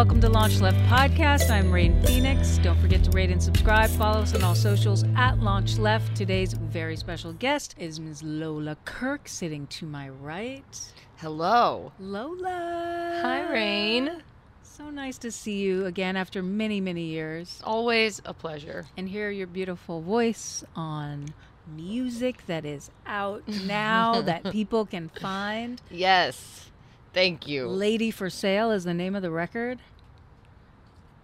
Welcome to Launch Left Podcast. I'm Rain Phoenix. Don't forget to rate and subscribe. Follow us on all socials at Launch Left. Today's very special guest is Ms. Lola Kirke, sitting to my right. Hello. Lola. Hi, Rain. So nice to see you again after many, many years Always a pleasure. and hear your beautiful voice on music that is out now that people can find. Yes. Thank you. Lady for Sale is the name of the record.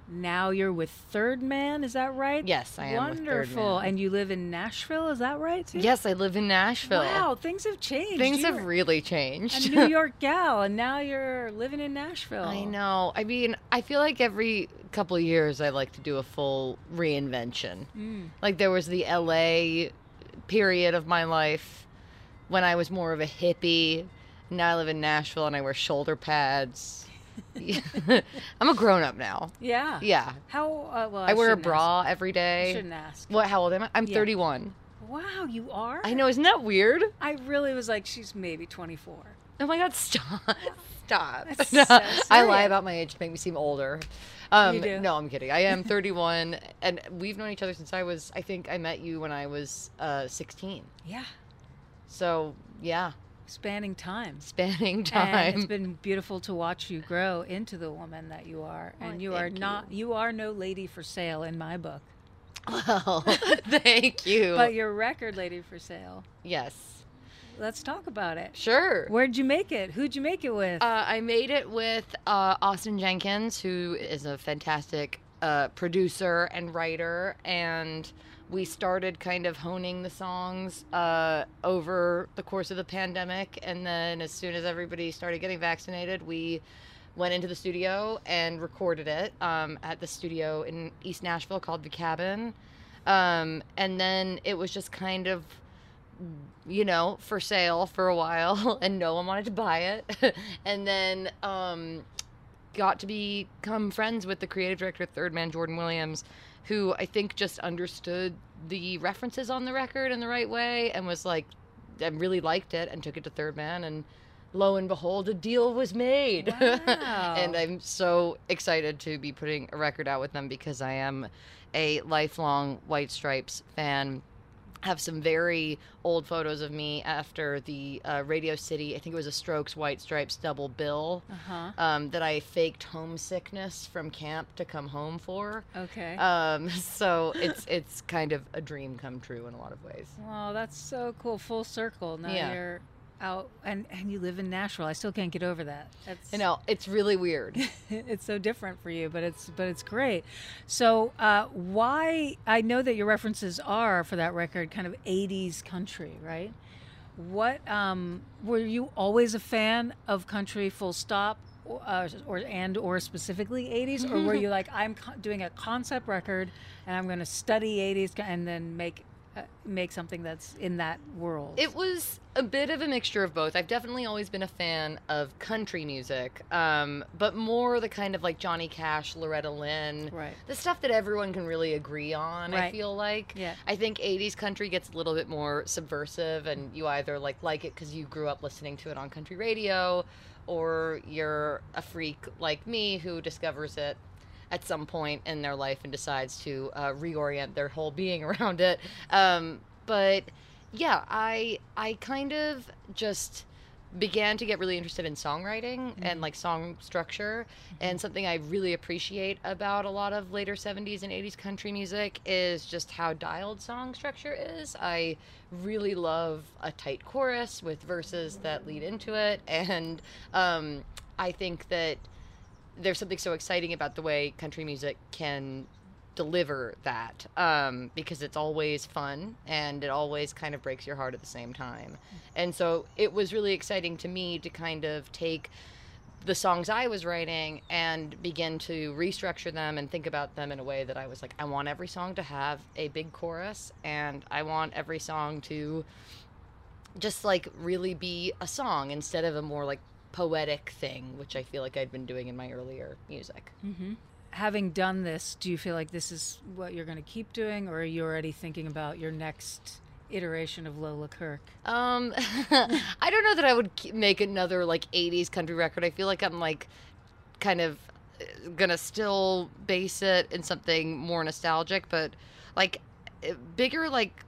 Now you're with Third Man, is that right? Yes, I am Wonderful. And you live in Nashville, is that right? too? Yes, I live in Nashville. Wow, things have changed. Things You have really a. New York gal, and now you're living in Nashville. I know. I mean, I feel like every couple of years I like to do a full reinvention. Mm. Like there was the LA period of my life when I was more of a hippie. Now I live in Nashville and I wear shoulder pads. I'm a grown up now. Yeah. Yeah. How? Uh, well, I, wear a bra Ask. every I shouldn't ask. What? How old am I? I'm Yeah. 31. Wow, you are. I know. Isn't that weird? I really was like, she's maybe 24. Oh my God! Stop! Stop! So I lie about my age to make me seem older. Um, You do. No, I'm kidding. I am 31, and we've known each other since I was. I think I met you when I was uh, 16. Yeah. So yeah, Spanning time. spanning And time. it's been beautiful to watch you grow into the woman that you are. And you are not, you are no lady for sale in my book. well, thank you. But you're record lady for sale. yes, Let's talk about it. sure. Where'd you make it? Who'd you make it with? Uh, I made it with uh, Austin Jenkins, who is a fantastic uh, producer and writer, and we started kind of honing the songs uh, over the course of the pandemic. And then, as soon as everybody started getting vaccinated, we went into the studio and recorded it um, at the studio in East Nashville called The Cabin. Um, and then it was just kind of you know, for sale for a while, and no one wanted to buy it. and then um, got to become friends with the creative director, Third Man Jordan Williams, who I think just understood the references on the record in the right way and was like, and really liked it and took it to Third Man. And lo and behold, a deal was made. Wow. and I'm so excited to be putting a record out with them because I am a lifelong White Stripes fan have some very old photos of me after the uh, Radio City, I think it was a Strokes White Stripes double bill, Uh-huh. um, that I faked homesickness from camp to come home for. Okay. Um, so it's it's kind of a dream come true in a lot of ways. Wow, that's so cool. Full circle. Now Yeah. you're out and, and you live in Nashville. I still can't get over that. That's You know, it's really weird. it's so different for you, but it's but it's great. So uh, why I know that your references are for that record kind of 80s country, right? What um, were you always a fan of country? Full stop. Or, uh, or and or specifically 80s or were you like i'm co- doing a concept record and i'm going to study 80s and then make make something that's in that world It was a bit of a mixture of both. I've definitely always been a fan of country music, um, but more the kind of like Johnny Cash, Loretta Lynn, right the stuff that everyone can really agree on. I feel like. yeah I think 80s country gets a little bit more subversive, and you either like like it because you grew up listening to it on country radio, or you're a freak like me who discovers it at some point in their life and decides to uh, reorient their whole being around it. Um, but yeah, I I kind of just began to get really interested in songwriting and like song structure and something I really appreciate about a lot of later 70s and 80s country music is just how dialed song structure is. I really love a tight chorus with verses that lead into it and um, I think that there's something so exciting about the way country music can deliver that um, because it's always fun and it always kind of breaks your heart at the same time. And so it was really exciting to me to kind of take the songs I was writing and begin to restructure them and think about them in a way that I was like, I want every song to have a big chorus and I want every song to just like really be a song instead of a more like poetic thing, which I feel like I'd been doing in my earlier music. Mm-hmm. Having done this, do you feel like this is what you're going to keep doing, or are you already thinking about your next iteration of Lola Kirke? Um, I don't know that I would make another like '80s country record. I feel like I'm like kind of uh, gonna still base it in something more nostalgic, but like uh, bigger like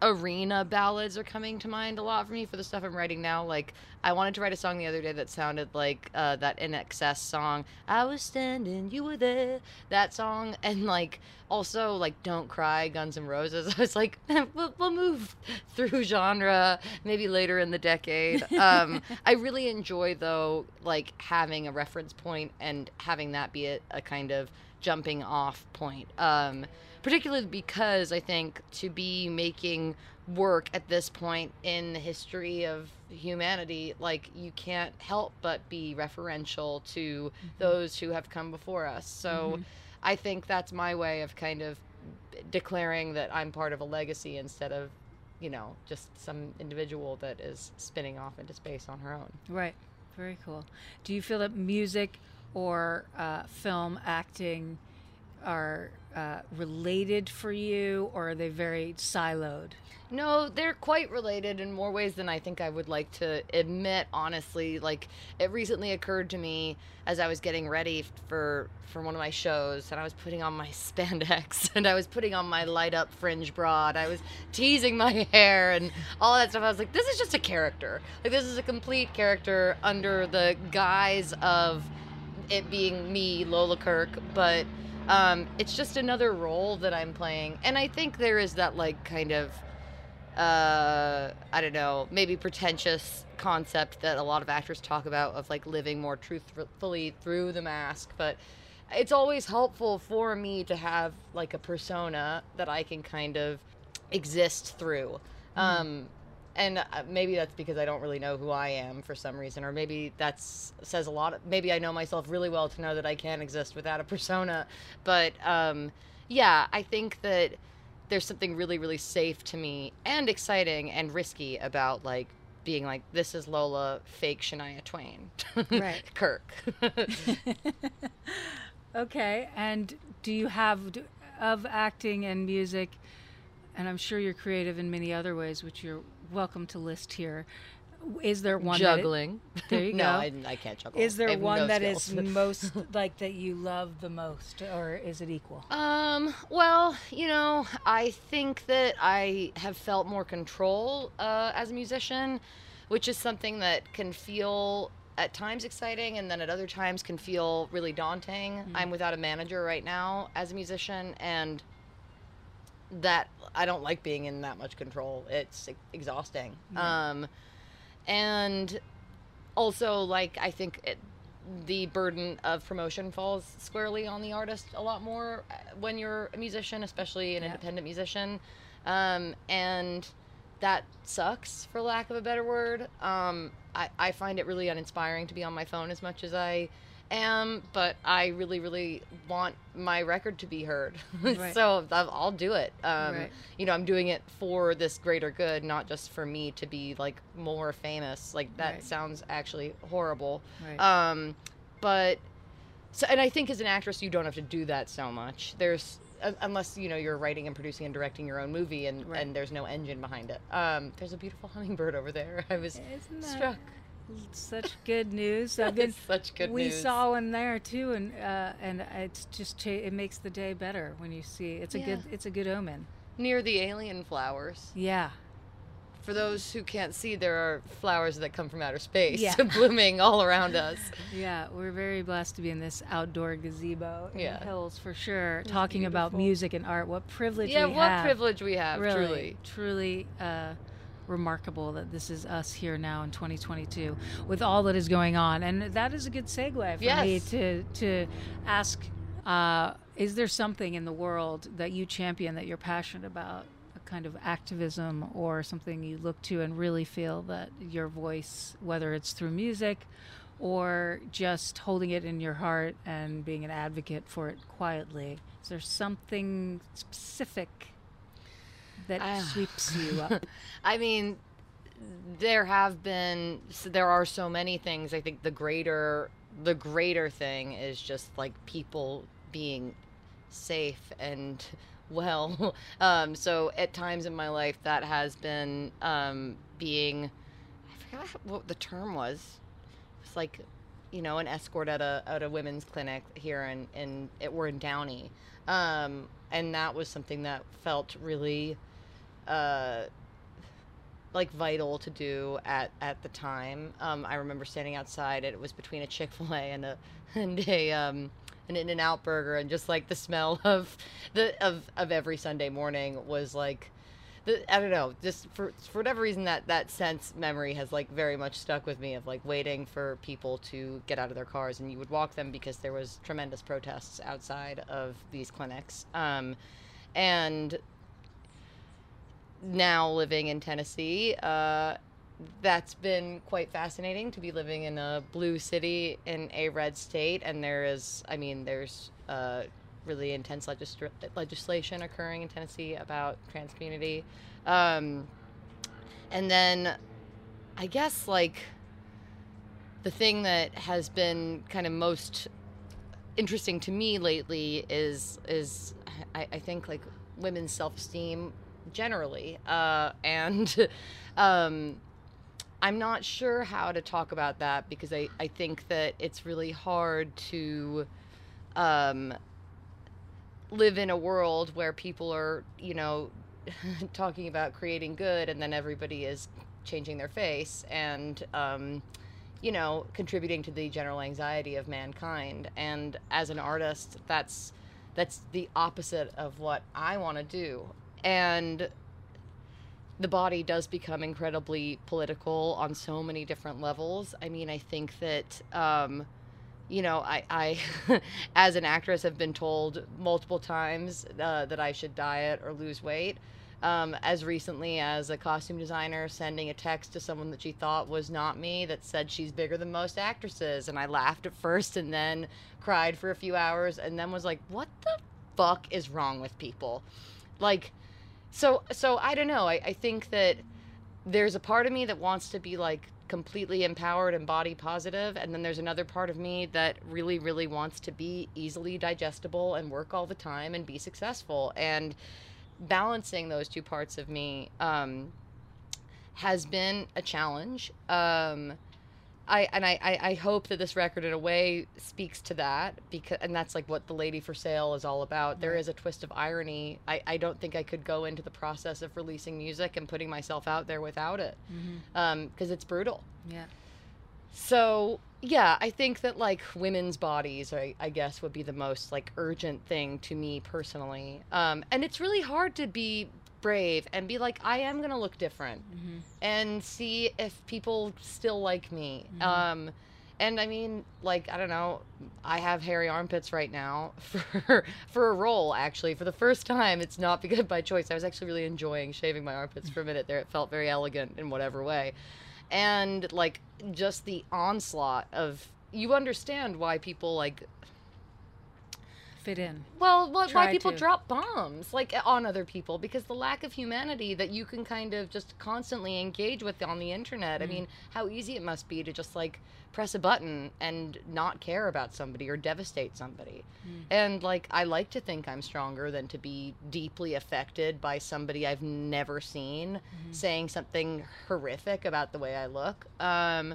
arena ballads are coming to mind a lot for me for the stuff I'm writing now. Like I wanted to write a song the other day that sounded like uh, that INXS song. I was standing, you were there. That song, and like also like Don't Cry, Guns N' Roses. I was like, we'll, we'll move through genre maybe later in the decade. Um, I really enjoy though like having a reference point and having that be a, a kind of jumping off point. Um, particularly because I think to be making work at this point in the history of humanity, like you can't help but be referential to those who have come before us. So Mhm. I think that's my way of kind of declaring that I'm part of a legacy instead of, you know, just some individual that is spinning off into space on her own. Right. Very cool. Do you feel that music or uh, film acting are uh, related for you, or are they very siloed? No, they're quite related in more ways than I think I would like to admit, honestly. Like, it recently occurred to me as I was getting ready for for one of my shows and I was putting on my spandex and I was putting on my light up fringe bra and I was teasing my hair and all that stuff. I was like, this is just a character. Like, this is a complete character under the guise of it being me, Lola Kirke, but um, it's just another role that I'm playing. And I think there is that, like, kind of uh i don't know maybe pretentious concept that a lot of actors talk about of like living more truthfully through the mask. But it's always helpful for me to have like a persona that i can kind of exist through. Um and uh, maybe that's because i don't really know who i am for some reason or maybe that says a lot of, maybe i know myself really well to know that i can't exist without a persona but um yeah i think that there's something really really safe to me and exciting and risky about like being like this is Lola fake Shania Twain. Right. Kirke. okay. And do you have of acting and music? And I'm sure you're creative in many other ways, which you're welcome to list here. Is there one that it- Juggling. There you no, go. I, I can't juggle. is there one no that is skills. most like that you love the most, or is it equal? Um, well, you know, I think that I have felt more control uh, as a musician, which is something that can feel at times exciting and then at other times can feel really daunting. I'm without a manager right now as a musician, and that I don't like being in that much control. It's exhausting. Um, and also like i think it, the burden of promotion falls squarely on the artist a lot more uh, when you're a musician especially an Yeah. independent musician um, and that sucks for lack of a better word um, I, I find it really uninspiring to be on my phone as much as i am but i really really want my record to be heard Right. so I'll, do it um, Right. you know i'm doing it for this greater good not just for me to be like more famous like that Right. sounds actually horrible Right. um but so and i think as an actress you don't have to do that so much there's unless you know you're writing and producing and directing your own movie and Right. and there's no engine behind it um there's a beautiful hummingbird over there i was struck such good news? I've been, such good we news saw one there too, and uh, and it's just cha- it makes the day better when you see it's a Yeah. good it's a good omen. near the alien flowers Yeah, for those who can't see there are flowers that come from outer space Yeah. blooming all around us yeah, we're very blessed to be in this outdoor gazebo in Yeah. the hills for sure. Talking about music and art, what privilege yeah we what have. privilege we have really, truly truly uh, remarkable that this is us here now in 2022 with all that is going on, and that is a good segue for me to to ask: uh, Is there something in the world that you champion that you're passionate about? A kind of activism or something you look to and really feel that your voice, whether it's through music or just holding it in your heart and being an advocate for it quietly, is there something specific that Ah. sweeps you up? I mean, there have been, there are so many things. I think the greater, the greater thing is just like people being safe and well. Um, so at times in my life, that has been um, being, I forgot what the term was. It's like you know, an escort at a at a women's clinic here in in it, we're in Downey, um, and that was something that felt really, uh, like vital to do at at the time. Um, I remember standing outside. And it was between a Chick Fil A and a and a um, an In and Out burger, and just like the smell of the of of every Sunday morning was like. The, I don't know, just for for whatever reason that that sense memory has like very much stuck with me of like waiting for people to get out of their cars and you would walk them because there was tremendous protests outside of these clinics. Um, and now living in Tennessee, uh, that's been quite fascinating to be living in a blue city in a red state. And there is, I mean, there's uh, really intense legisl- legislation occurring in Tennessee about trans community. Um, and then I guess, like, the thing that has been kind of most interesting to me lately is is I, I think like women's self esteem generally, uh, and um, I'm not sure how to talk about that because I, I think that it's really hard to um, live in a world where people are, you know, talking about creating good and then everybody is changing their face and, um, you know, contributing to the general anxiety of mankind. And as an artist, that's that's the opposite of what I want to do. And the body does become incredibly political on so many different levels. I mean, I think that, um, you know, I, I as an actress, have been told multiple times uh, that I should diet or lose weight. Um, as recently as a costume designer sending a text to someone that she thought was not me that said she's bigger than most actresses. And I laughed at first and then cried for a few hours and then was like, what the fuck is wrong with people? Like, so so I don't know. I, I think that there's a part of me that wants to be like completely empowered and body positive and then there's another part of me that really really wants to be easily digestible and work all the time and be successful and balancing those two parts of me um, has been a challenge um, I and I, I, I hope that this record in a way speaks to that because and that's like what the lady for sale is all about. There Right. is a twist of irony. I, I don't think I could go into the process of releasing music and putting myself out there without it because it's brutal. Yeah. So yeah, I think that like women's bodies, I, I guess, would be the most like urgent thing to me personally. Um, and it's really hard to be brave and be like, I am gonna look different hmm and see if people still like me. Mhm. Um, and I mean, like I don't know, I have hairy armpits right now for for a role. Actually, for the first time, it's not because by choice. I was actually really enjoying shaving my armpits for a minute there. It felt very elegant in whatever way, and like just the onslaught of you understand why people like Fit in. well, why, why people to. drop bombs like on other people because the lack of humanity that you can kind of just constantly engage with on the internet. I Mm. mean, how easy it must be to just like press a button and not care about somebody or devastate somebody. Mm. And like I like to think I'm stronger than to be deeply affected by somebody I've never seen Mhm. saying something horrific about the way I look. Um,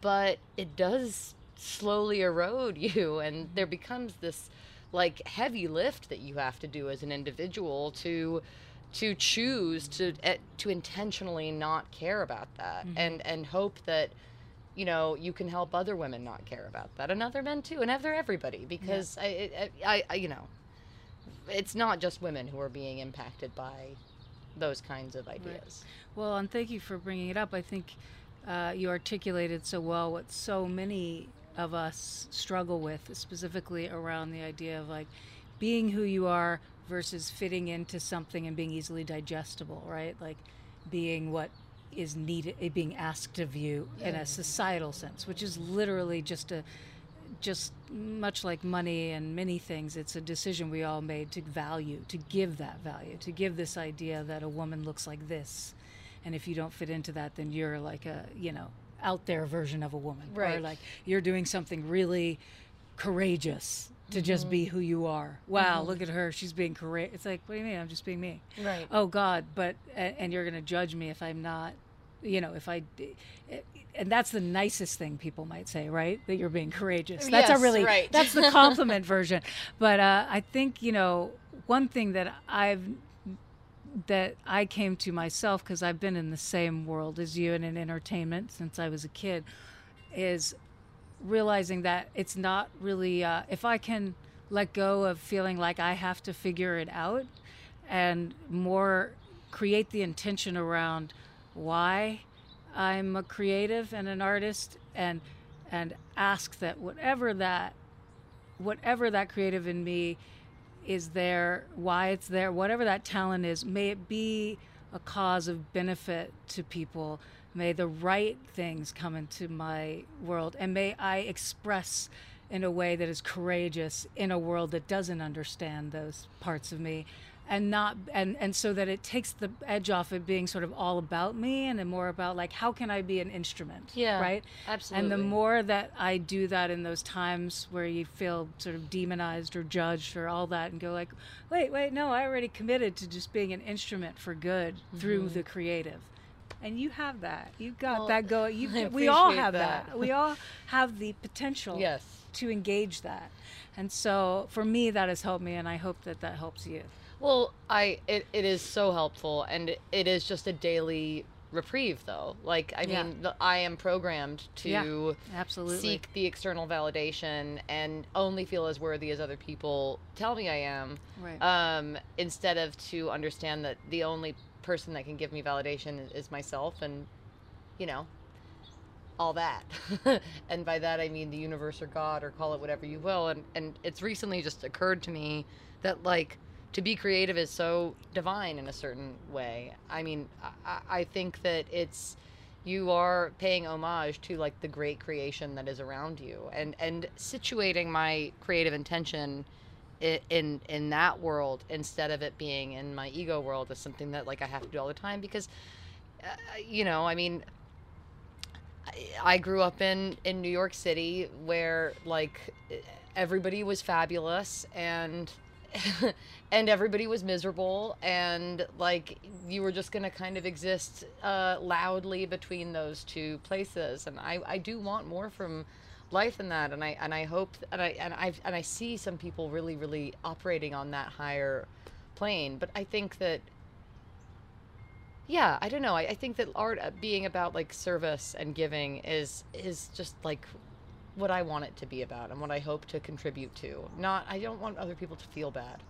but it does slowly erode you, and there becomes this like heavy lift that you have to do as an individual to to choose to eh, to intentionally not care about that Mhm. and and hope that you know you can help other women not care about that and other men too and other everybody because I, I, I I you know it's not just women who are being impacted by those kinds of ideas Well, and thank you for bringing it up. I think uh, you articulated so well what so many of us struggle with, specifically around the idea of like being who you are versus fitting into something and being easily digestible, right? Like being what is needed, eh, being asked of you in a societal sense, which is literally just a just much like money and many things, it's a decision we all made to value, to give that value, to give this idea that a woman looks like this. And if you don't fit into that, then you're like a, you know, out there version of a woman. Or Right. like you're doing something really courageous to just be who you are. Wow, look at her. She's being courageous. It's like, what do you mean? I'm just being me right oh god but and you're going to judge me if i'm not you know if I, and that's the nicest thing people might say, right? That you're being courageous. That's Yes, a really right. that's the compliment version. But uh, I think you know one thing that I've that I came to myself because I've been in the same world as you and in entertainment since I was a kid is realizing that it's not really uh, if I can let go of feeling like I have to figure it out and more create the intention around why I'm a creative and an artist and and ask that whatever that whatever that creative in me is there, why it's there, whatever that talent is, may it be a cause of benefit to people. May the right things come into my world, and may I express in a way that is courageous in a world that doesn't understand those parts of me and not and and so that it takes the edge off it being sort of all about me and more about like how can I be an instrument Yeah, right absolutely. and the more that I do that in those times where you feel sort of demonized or judged or all that and go like, wait, wait, no, I already committed to just being an instrument for good through the creative. And you have that. You've got Well, that going. You, we all have that. that. We all have the potential Yes. to engage that. And so for me, that has helped me, and I hope that that helps you. Well, I it, it is so helpful, and it, it is just a daily reprieve, though. Like I Yeah. mean, the, I am programmed to Yeah, Absolutely. seek the external validation and only feel as worthy as other people tell me I am, Right. um, instead of to understand that the only person that can give me validation is, is myself, and you know, all that. and by that I mean the universe or God or call it whatever you will. And and it's recently just occurred to me that like to be creative is so divine in a certain way. I mean, I, I- think that it's you are paying homage to like the great creation that is around you and and situating my creative intention in in that world instead of it being in my ego world is something that like I have to do all the time because uh, you know, I mean I- I grew up in in New York City where like everybody was fabulous and and everybody was miserable and like you were just gonna kind of exist uh, loudly between those two places. And I, I do want more from life than that and I and I hope and I and I and I see some people really really operating on that higher plane. But I think that yeah i don't know. I, I think that art uh, being about like service and giving is is just like what i want it to be about and what i hope to contribute to. Not i don't want other people to feel bad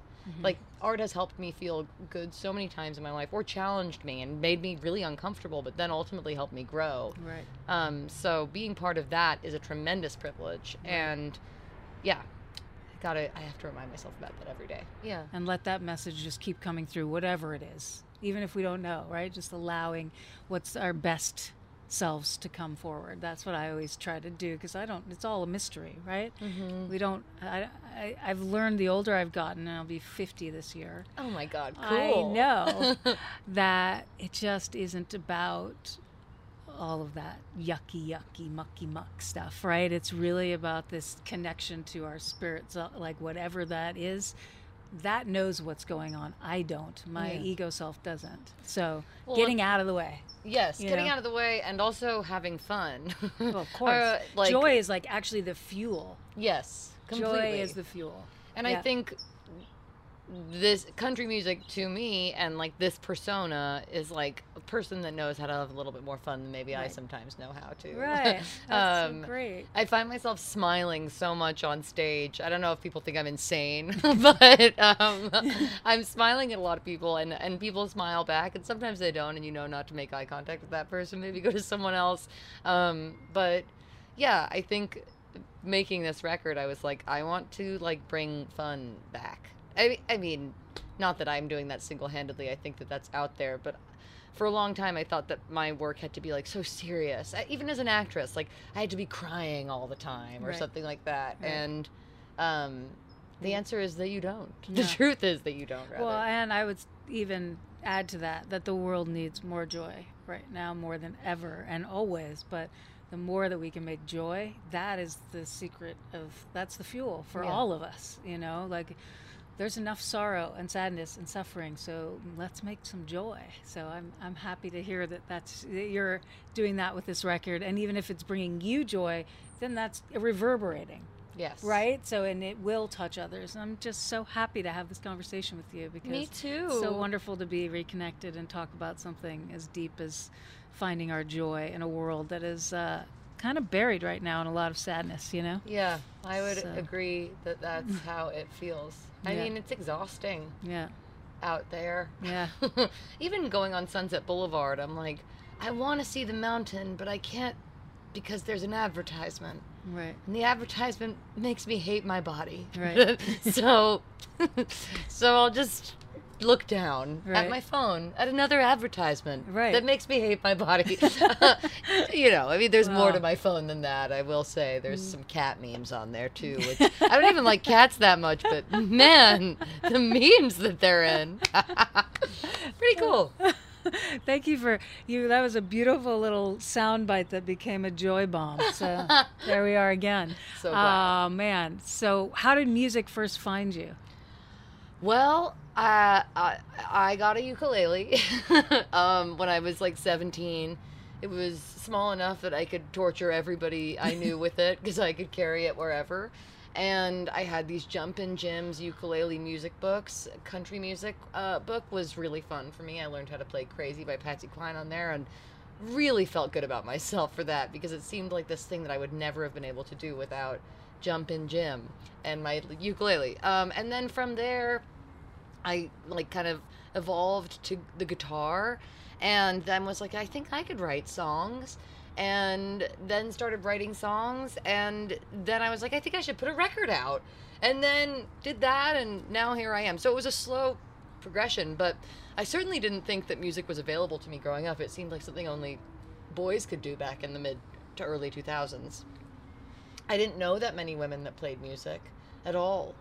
like art has helped me feel good so many times in my life or challenged me and made me really uncomfortable but then ultimately helped me grow. Right. um, so being part of that is a tremendous privilege and yeah I gotta i have to remind myself about that every day. Yeah. And let that message just keep coming through whatever it is even if we don't know right? Just allowing what's our best selves to come forward. That's what i always try to do because i don't it's all a mystery right? Mm-hmm. we don't I, I i've learned the older i've gotten and i'll be 50 this year. Oh my god i cool. know that it just isn't about all of that yucky yucky mucky muck stuff right? It's really about this connection to our spirits uh, like whatever that is that knows what's going on i don't my Yeah. ego self doesn't so Well, getting out of the way Yes, getting know? out of the way and also having fun. well, of course Uh, like, joy is like actually the fuel Yes, completely. joy is the fuel and yeah. I think this country music to me and like this persona is like a person that knows how to have a little bit more fun than maybe I sometimes know how to. right that's Um, so great I find myself smiling so much on stage. I don't know if people think I'm insane, but um, I'm smiling at a lot of people, and, and people smile back, and sometimes they don't, and you know not to make eye contact with that person. Maybe go to someone else. Um, but yeah, I think making this record, I was like, I want to like bring fun back. I, I mean, not that I'm doing that single handedly. I think that that's out there, but for a long time I thought that my work had to be like so serious. I, even as an actress, like I had to be crying all the time or Right. something like that. Right. And um, the answer is that you don't. Yeah. The truth is that you don't. Rather. Well, and I would even add to that that the world needs more joy right now more than ever and always. But the more that we can make joy, that is the secret of that's the fuel for Yeah. all of us. You know, like there's enough sorrow and sadness and suffering, so let's make some joy. So I'm I'm happy to hear that that's that you're doing that with this record, and even if it's bringing you joy, then that's reverberating, Yes. right? So and it will touch others. And I'm just so happy to have this conversation with you because Me too. it's so wonderful to be reconnected and talk about something as deep as finding our joy in a world that is uh, kind of buried right now in a lot of sadness. You know? Yeah, I would So- agree that that's how it feels. I Yeah. mean, it's exhausting Yeah. out there. Yeah. Even going on Sunset Boulevard, I'm like, I want to see the mountain, but I can't because there's an advertisement. Right. And the advertisement makes me hate my body. Right. so so I'll just look down Right. at my phone at another advertisement Right. that makes me hate my body. you know, I mean there's more to my phone than that. I will say there's Mm. some cat memes on there too, which I don't even like cats that much, but man, the memes that they're in. Pretty cool. Thank you for you. That was a beautiful little soundbite that became a joy bomb. So there we are again. So glad. Oh man. So how did music first find you? Well, uh, I I got a ukulele um, when I was like 17. It was small enough that I could torture everybody I knew with it because I could carry it wherever. And I had these Jumpin' Jim's ukulele music books. Country music uh, book was really fun for me. I learned how to play Crazy by Patsy Cline on there and really felt good about myself for that because it seemed like this thing that I would never have been able to do without Jumpin' Jim and my ukulele. Um, and then from there, I like kind of evolved to the guitar and then was like I think I could write songs and then started writing songs and then I was like I think I should put a record out and then did that and now here I am. So it was a slow progression, but I certainly didn't think that music was available to me growing up. It seemed like something only boys could do back in the mid to early 2000s. I didn't know that many women that played music at all.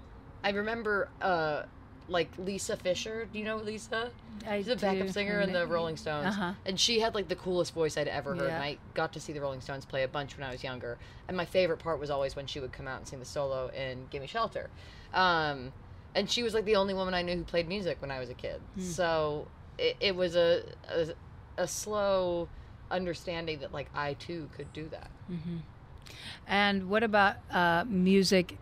I remember uh like Lisa Fischer. Do you know Lisa? I She's a backup do. singer in the Rolling Stones. Uh-huh. And she had like the coolest voice I'd ever heard. Yeah. And I got to see the Rolling Stones play a bunch when I was younger. And my favorite part was always when she would come out and sing the solo in Gimme Shelter. Um, and she was like the only woman I knew who played music when I was a kid. Hmm. So it, it was a, a a slow understanding that like I too could do that. And what about uh, music?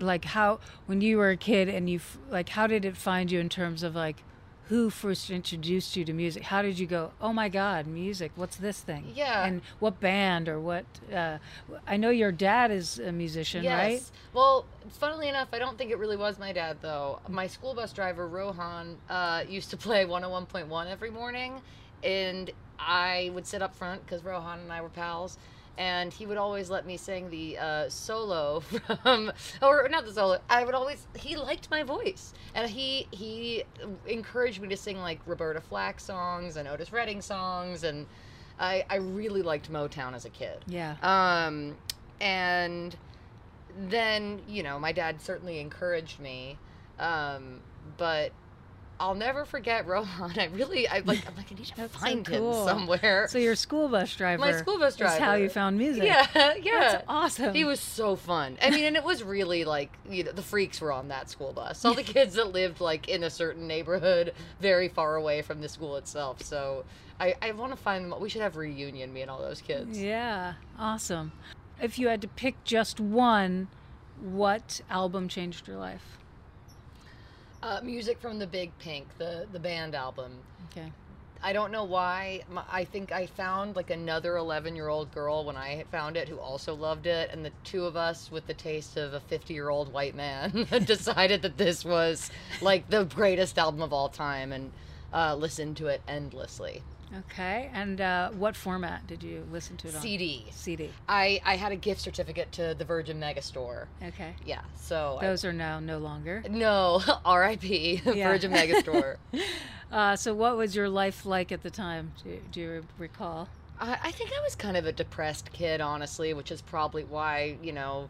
Like how when you were a kid and you like how did it find you in terms of like who first introduced you to music? How did you go? Oh my God, music! What's this thing? Yeah. And what band or what? Uh, I know your dad is a musician, right? Well, funnily enough, I don't think it really was my dad though. My school bus driver Rohan uh, used to play 101.1 every morning, and I would sit up front because Rohan and I were pals. And he would always let me sing the uh, solo from, or not the solo. I would always. He liked my voice, and he he encouraged me to sing like Roberta Flack songs and Otis Redding songs, and I I really liked Motown as a kid. Yeah. Um, and then you know my dad certainly encouraged me, um, but I'll never forget Rohan. I really I like I'm like I need to That's so find cool. him somewhere. So your school bus driver. My school bus driver, Is how you found music. yeah, yeah. That's awesome. He was so fun. I mean, and it was really like you know the freaks were on that school bus. All the kids that lived like in a certain neighborhood, very far away from the school itself. So I, I want to find them. We should have a reunion, me and all those kids. Yeah, awesome. If you had to pick just one, what album changed your life? Uh, music from the Big Pink, the the band album. Okay. I don't know why. I think I found like another 11 year old girl when I found it who also loved it, and the two of us, with the taste of a 50 year old white man, decided that this was like the greatest album of all time, and uh, listened to it endlessly. Okay. And uh, what format did you listen to it on? CD. CD. I I had a gift certificate to the Virgin Megastore. Okay. Yeah, so I- Those are now no longer. no, R.I.P. Yeah. Virgin Megastore. Uh, so, what was your life like at the time? Do you, do you recall? I, I think I was kind of a depressed kid, honestly, which is probably why, you know,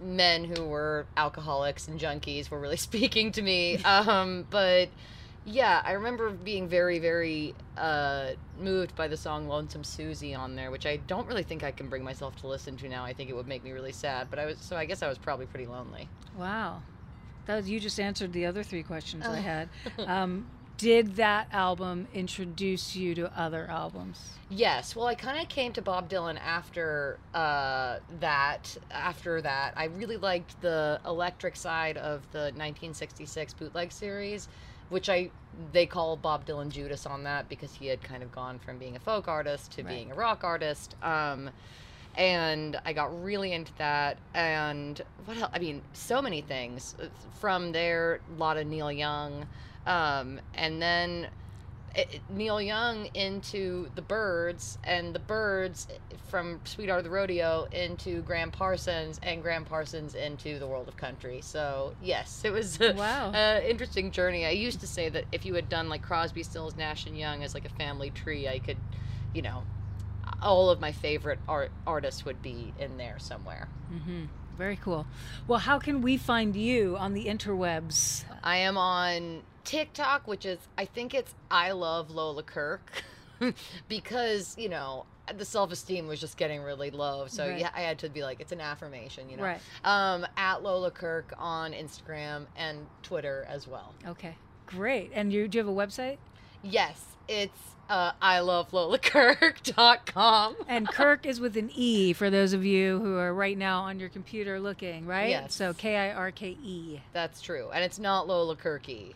men who were alcoholics and junkies were really speaking to me. Um, but yeah, I remember being very, very uh, moved by the song Lonesome Susie on there, which I don't really think I can bring myself to listen to now. I think it would make me really sad. But I was, so I guess I was probably pretty lonely. Wow. That was you just answered the other three questions I Oh. had. Um, did that album introduce you to other albums? Yes. Well, I kind of came to Bob Dylan after uh, that. After that, I really liked the electric side of the 1966 bootleg series, which I they call Bob Dylan Judas on that because he had kind of gone from being a folk artist to Right. being a rock artist. Um, and I got really into that. And what else? I mean, so many things from there. A lot of Neil Young, um, and then Neil Young into the Byrds, and the Byrds from Sweetheart of the Rodeo into Gram Parsons, and Gram Parsons into the world of country. So yes, it was a, Wow. a interesting journey. I used to say that if you had done like Crosby, Stills, Nash and Young as like a family tree, I could, you know, all of my favorite art artists would be in there somewhere. Mm-hmm. Very cool. Well, how can we find you on the interwebs? I am on TikTok, which is I think it's I love Lola Kirke because you know the self esteem was just getting really low, so Right. yeah, I had to be like it's an affirmation, you know. Right. Um, at Lola Kirke on Instagram and Twitter as well. Okay. Great. And you do you have a website? Yes, it's uh, I love Lola LolaKirke.com. And Kirk is with an E for those of you who are right now on your computer looking, right? Yes. So K I R K E. That's true, and it's not Lola Kirky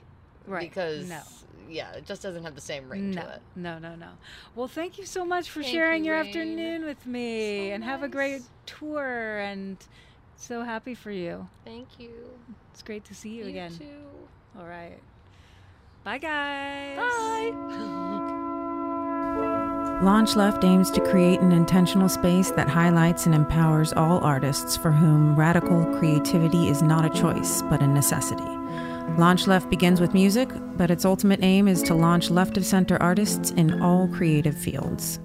Right. because no. yeah, it just doesn't have the same ring No, to it. no, no, no. Well, thank you so much for Thank sharing you, your Rain. afternoon with me, So and have a great tour. And so happy for you. Thank you. It's great to see you, You again. too. All right. Bye, guys. Bye. Launch Left aims to create an intentional space that highlights and empowers all artists for whom radical creativity is not a choice, but a necessity. Launch Left begins with music, but its ultimate aim is to launch left of center artists in all creative fields.